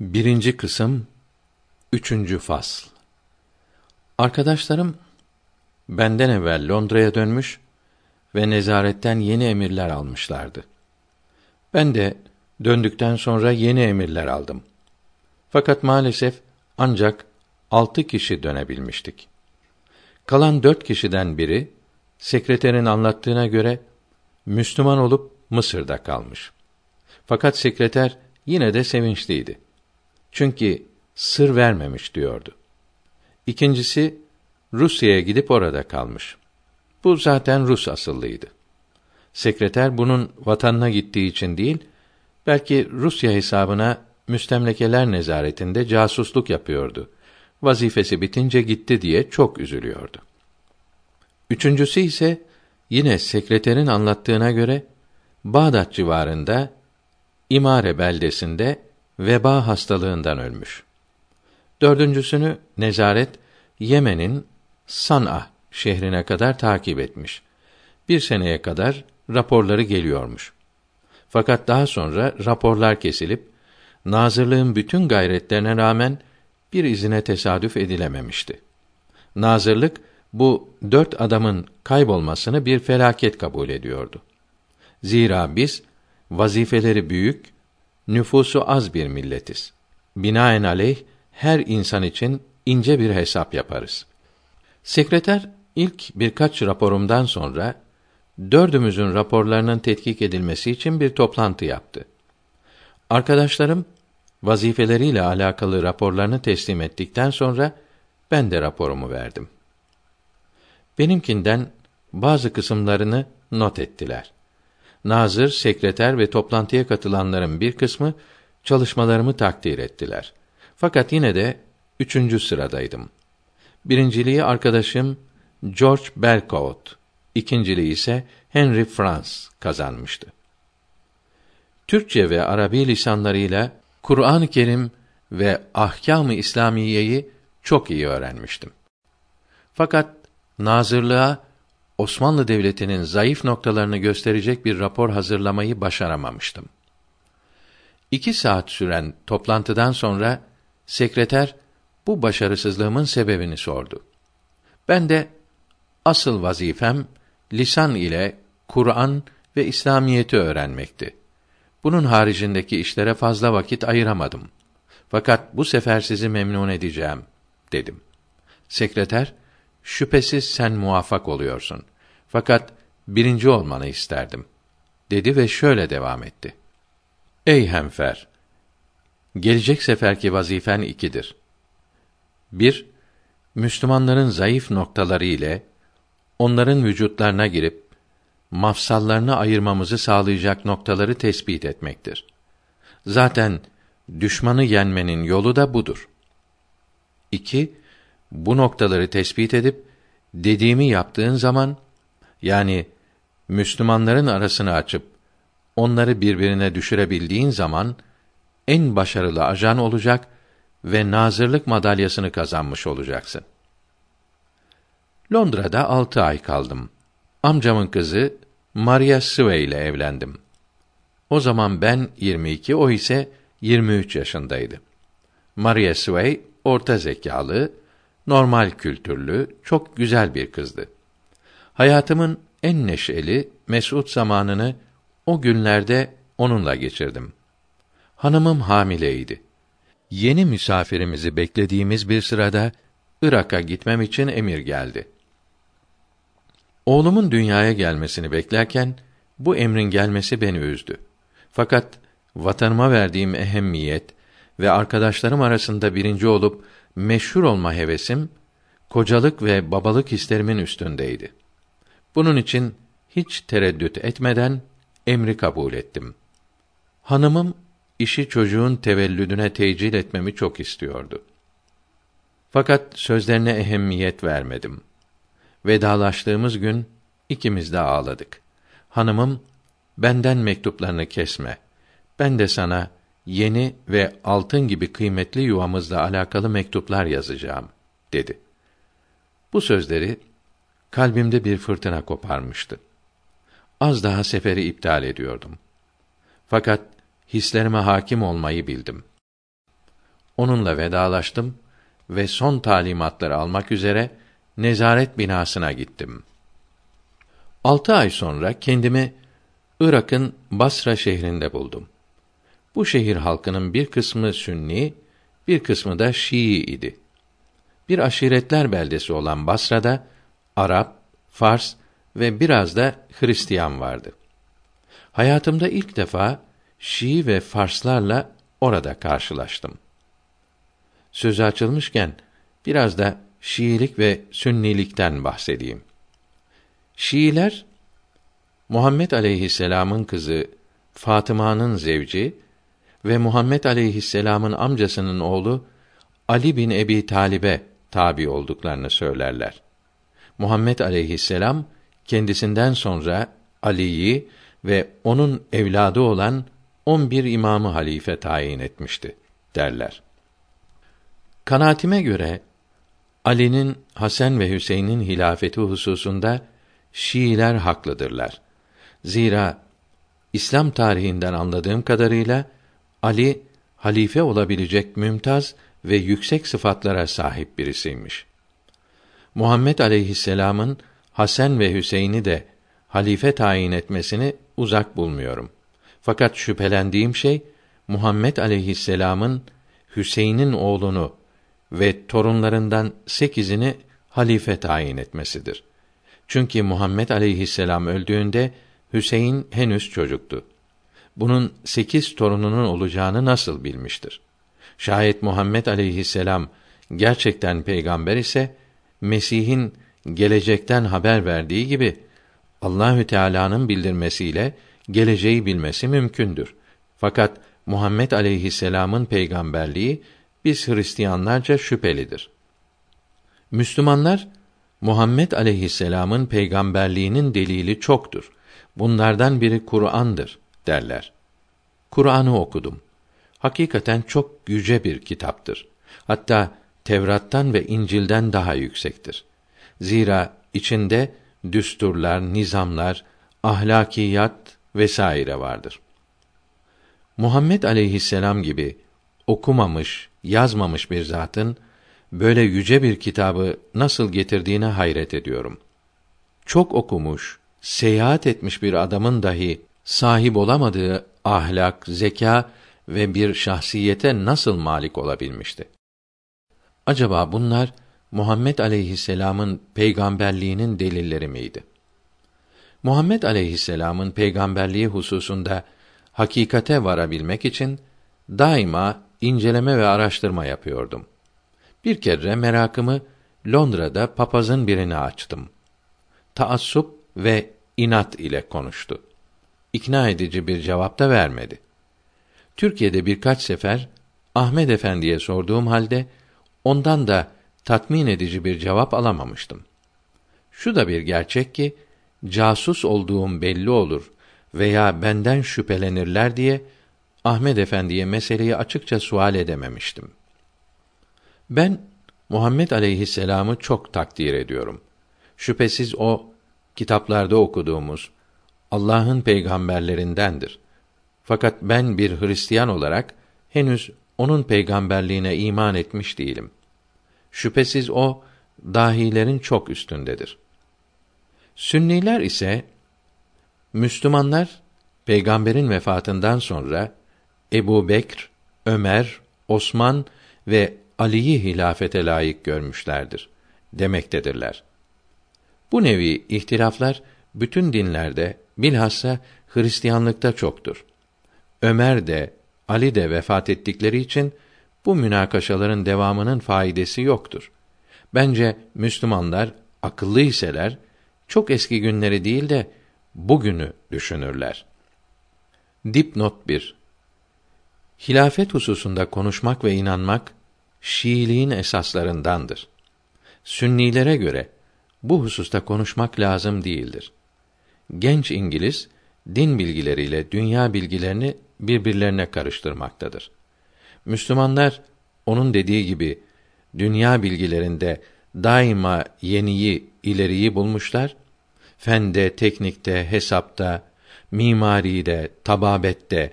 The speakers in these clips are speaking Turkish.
Birinci kısım, üçüncü fasl. Arkadaşlarım, benden evvel Londra'ya dönmüş ve nezaretten yeni emirler almışlardı. Ben de döndükten sonra yeni emirler aldım. Fakat maalesef ancak altı kişi dönebilmiştik. Kalan dört kişiden biri, sekreterin anlattığına göre, Müslüman olup Mısır'da kalmış. Fakat sekreter yine de sevinçliydi. Çünkü sır vermemiş diyordu. İkincisi Rusya'ya gidip orada kalmış. Bu zaten Rus asıllıydı. Sekreter bunun vatanına gittiği için değil, belki Rusya hesabına müstemlekeler nezaretinde casusluk yapıyordu. Vazifesi bitince gitti diye çok üzülüyordu. Üçüncüsü ise yine sekreterin anlattığına göre Bağdat civarında İmare beldesinde veba hastalığından ölmüş. Dördüncüsünü nezaret Yemen'in San'a şehrine kadar takip etmiş. Bir seneye kadar raporları geliyormuş. Fakat daha sonra raporlar kesilip nazırlığın bütün gayretlerine rağmen bir izine tesadüf edilememişti. Nazırlık bu dört adamın kaybolmasını bir felaket kabul ediyordu. Zira biz vazifeleri büyük, nüfusu az bir milletiz. Binaenaleyh her insan için ince bir hesap yaparız. Sekreter ilk birkaç raporumdan sonra dördümüzün raporlarının tetkik edilmesi için bir toplantı yaptı. Arkadaşlarım vazifeleriyle alakalı raporlarını teslim ettikten sonra ben de raporumu verdim. Benimkinden bazı kısımlarını not ettiler. Nazır, sekreter ve toplantıya katılanların bir kısmı çalışmalarımı takdir ettiler. Fakat yine de üçüncü sıradaydım. Birinciliği arkadaşım George Belcourt, ikinciliği ise Henry Franz kazanmıştı. Türkçe ve Arabi lisanlarıyla Kur'an-ı Kerim ve ahkâm-ı İslamiyeyi çok iyi öğrenmiştim. Fakat nazırlığa Osmanlı Devleti'nin zayıf noktalarını gösterecek bir rapor hazırlamayı başaramamıştım. İki saat süren toplantıdan sonra sekreter bu başarısızlığımın sebebini sordu. Ben de asıl vazifem lisan ile Kur'an ve İslamiyeti öğrenmekti. Bunun haricindeki işlere fazla vakit ayıramadım. Fakat bu sefer sizi memnun edeceğim dedim. Sekreter şüphesiz sen muvaffak oluyorsun. Fakat birinci olmanı isterdim. Dedi ve şöyle devam etti. Ey hemfer! Gelecek seferki vazifen ikidir. Bir, Müslümanların zayıf noktaları ile onların vücutlarına girip mafsallarını ayırmamızı sağlayacak noktaları tespit etmektir. Zaten düşmanı yenmenin yolu da budur. İki, bu noktaları tespit edip dediğimi yaptığın zaman yani Müslümanların arasını açıp onları birbirine düşürebildiğin zaman en başarılı ajan olacak ve nazırlık madalyasını kazanmış olacaksın. Londra'da altı ay kaldım. Amcamın kızı Maria Sway ile evlendim. O zaman ben 22, o ise 23 yaşındaydı. Maria Sway orta zekalı, normal kültürlü, çok güzel bir kızdı. Hayatımın en neşeli, mesut zamanını o günlerde onunla geçirdim. Hanımım hamileydi. Yeni misafirimizi beklediğimiz bir sırada Irak'a gitmem için emir geldi. Oğlumun dünyaya gelmesini beklerken bu emrin gelmesi beni üzdü. Fakat vatanıma verdiğim ehemmiyet ve arkadaşlarım arasında birinci olup meşhur olma hevesim kocalık ve babalık hislerimin üstündeydi. Bunun için hiç tereddüt etmeden emri kabul ettim. Hanımım işi çocuğun tevellüdüne tecil etmemi çok istiyordu. Fakat sözlerine ehemmiyet vermedim. Vedalaştığımız gün ikimiz de ağladık. Hanımım benden mektuplarını kesme. Ben de sana yeni ve altın gibi kıymetli yuvamızla alakalı mektuplar yazacağım dedi. Bu sözleri kalbimde bir fırtına koparmıştı. Az daha seferi iptal ediyordum. Fakat hislerime hakim olmayı bildim. onunla vedalaştım ve son talimatları almak üzere nezaret binasına gittim. Altı ay sonra kendimi Irak'ın Basra şehrinde buldum. Bu şehir halkının bir kısmı Sünni, bir kısmı da Şii idi. Bir aşiretler beldesi olan Basra'da Arap, Fars ve biraz da Hristiyan vardı. Hayatımda ilk defa Şii ve Farslarla orada karşılaştım. Sözü açılmışken biraz da Şiilik ve Sünnilikten bahsedeyim. Şiiler Muhammed aleyhisselam'ın kızı Fatıma'nın zevci ve Muhammed aleyhisselam'ın amcasının oğlu Ali bin Ebi Talib'e tabi olduklarını söylerler. Muhammed aleyhisselam kendisinden sonra Ali'yi ve onun evladı olan on bir imamı halife tayin etmişti derler. Kanaatime göre Ali'nin Hasan ve Hüseyin'in hilafeti hususunda Şiiler haklıdırlar. Zira İslam tarihinden anladığım kadarıyla Ali halife olabilecek mümtaz ve yüksek sıfatlara sahip birisiymiş. Muhammed aleyhisselam'ın Hasan ve Hüseyin'i de halife tayin etmesini uzak bulmuyorum. Fakat şüphelendiğim şey Muhammed aleyhisselam'ın Hüseyin'in oğlunu ve torunlarından sekizini halife tayin etmesidir. Çünkü Muhammed aleyhisselam öldüğünde Hüseyin henüz çocuktu. Bunun sekiz torununun olacağını nasıl bilmiştir? Şayet Muhammed aleyhisselam gerçekten peygamber ise Mesih'in gelecekten haber verdiği gibi Allahü Teala'nın bildirmesiyle geleceği bilmesi mümkündür. Fakat Muhammed aleyhisselam'ın peygamberliği biz Hristiyanlarca şüphelidir. Müslümanlar Muhammed aleyhisselam'ın peygamberliğinin delili çoktur. Bunlardan biri Kur'an'dır derler. Kur'an'ı okudum. Hakikaten çok yüce bir kitaptır. Hatta Tevrat'tan ve İncil'den daha yüksektir. Zira içinde düsturlar, nizamlar, ahlakiyat vesaire vardır. Muhammed aleyhisselam gibi okumamış, yazmamış bir zatın böyle yüce bir kitabı nasıl getirdiğine hayret ediyorum. Çok okumuş, seyahat etmiş bir adamın dahi sahip olamadığı ahlak, zeka ve bir şahsiyete nasıl malik olabilmişti? Acaba bunlar Muhammed aleyhisselam'ın peygamberliğinin delilleri miydi? Muhammed aleyhisselam'ın peygamberliği hususunda hakikate varabilmek için daima inceleme ve araştırma yapıyordum. Bir kere merakımı Londra'da papazın birini açtım. Taassup ve inat ile konuştu. İkna edici bir cevap da vermedi. Türkiye'de birkaç sefer Ahmed Efendi'ye sorduğum halde ondan da tatmin edici bir cevap alamamıştım. Şu da bir gerçek ki casus olduğum belli olur veya benden şüphelenirler diye Ahmed Efendi'ye meseleyi açıkça sual edememiştim. Ben Muhammed aleyhisselam'ı çok takdir ediyorum. Şüphesiz o kitaplarda okuduğumuz Allah'ın peygamberlerindendir. Fakat ben bir Hristiyan olarak henüz onun peygamberliğine iman etmiş değilim. Şüphesiz o dahilerin çok üstündedir. Sünniler ise Müslümanlar peygamberin vefatından sonra Ebu Bekr, Ömer, Osman ve Ali'yi hilafete layık görmüşlerdir demektedirler. Bu nevi ihtilaflar bütün dinlerde bilhassa Hristiyanlıkta çoktur. Ömer de Ali de vefat ettikleri için bu münakaşaların devamının faydası yoktur. Bence Müslümanlar akıllı iseler çok eski günleri değil de bugünü düşünürler. Dipnot 1 Hilafet hususunda konuşmak ve inanmak Şiiliğin esaslarındandır. Sünnilere göre bu hususta konuşmak lazım değildir. Genç İngiliz din bilgileriyle dünya bilgilerini birbirlerine karıştırmaktadır. Müslümanlar onun dediği gibi dünya bilgilerinde daima yeniyi, ileriyi bulmuşlar. Fende, teknikte, hesapta, mimaride, tababette,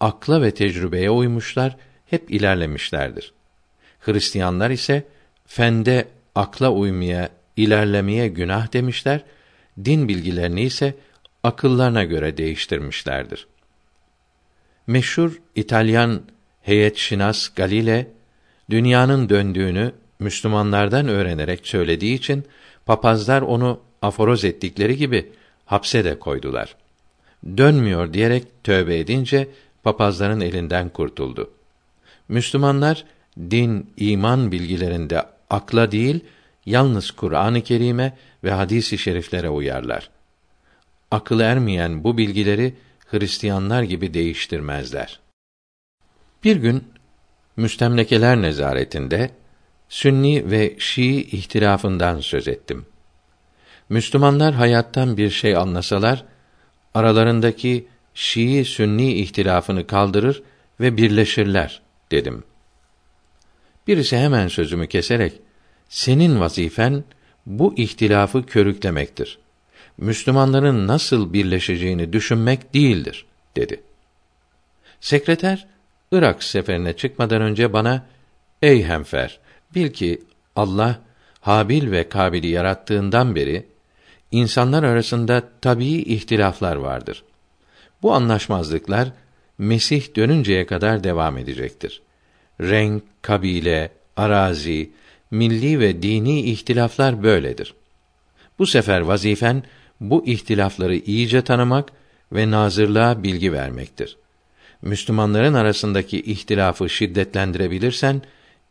akla ve tecrübeye uymuşlar, hep ilerlemişlerdir. Hristiyanlar ise fende akla uymaya, ilerlemeye günah demişler. Din bilgilerini ise akıllarına göre değiştirmişlerdir. Meşhur İtalyan heyet şinas Galile dünyanın döndüğünü Müslümanlardan öğrenerek söylediği için papazlar onu aforoz ettikleri gibi hapse de koydular. Dönmüyor diyerek tövbe edince papazların elinden kurtuldu. Müslümanlar din, iman bilgilerinde akla değil, yalnız Kur'an-ı Kerim'e ve hadis-i şeriflere uyarlar. Akıl ermeyen bu bilgileri Hristiyanlar gibi değiştirmezler. Bir gün müstemlekeler nezaretinde Sünni ve Şii ihtilafından söz ettim. Müslümanlar hayattan bir şey anlasalar, aralarındaki Şii Sünni ihtilafını kaldırır ve birleşirler dedim. Birisi hemen sözümü keserek, senin vazifen bu ihtilafı körüklemektir. Müslümanların nasıl birleşeceğini düşünmek değildir, dedi. Sekreter, Irak seferine çıkmadan önce bana, ey hemfer, bil ki Allah, Habil ve Kabil'i yarattığından beri, insanlar arasında tabii ihtilaflar vardır. Bu anlaşmazlıklar, Mesih dönünceye kadar devam edecektir. Renk, kabile, arazi, milli ve dini ihtilaflar böyledir. Bu sefer vazifen bu ihtilafları iyice tanımak ve nazırlığa bilgi vermektir. Müslümanların arasındaki ihtilafı şiddetlendirebilirsen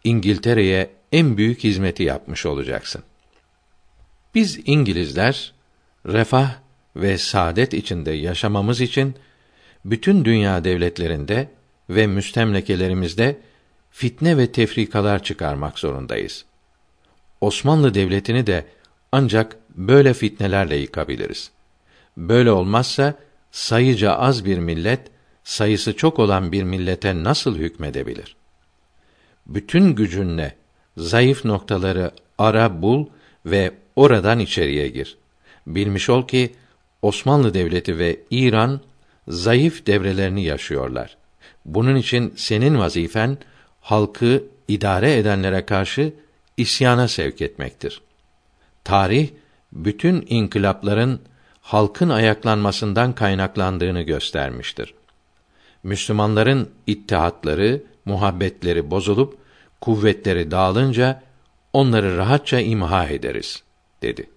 İngiltere'ye en büyük hizmeti yapmış olacaksın. Biz İngilizler refah ve saadet içinde yaşamamız için bütün dünya devletlerinde ve müstemlekelerimizde fitne ve tefrikalar çıkarmak zorundayız. Osmanlı devletini de ancak böyle fitnelerle yıkabiliriz. Böyle olmazsa sayıca az bir millet sayısı çok olan bir millete nasıl hükmedebilir? Bütün gücünle zayıf noktaları ara bul ve oradan içeriye gir. Bilmiş ol ki Osmanlı Devleti ve İran zayıf devrelerini yaşıyorlar. Bunun için senin vazifen halkı idare edenlere karşı isyana sevk etmektir. Tarih bütün inkılapların halkın ayaklanmasından kaynaklandığını göstermiştir. Müslümanların ittihatları, muhabbetleri bozulup kuvvetleri dağılınca onları rahatça imha ederiz dedi.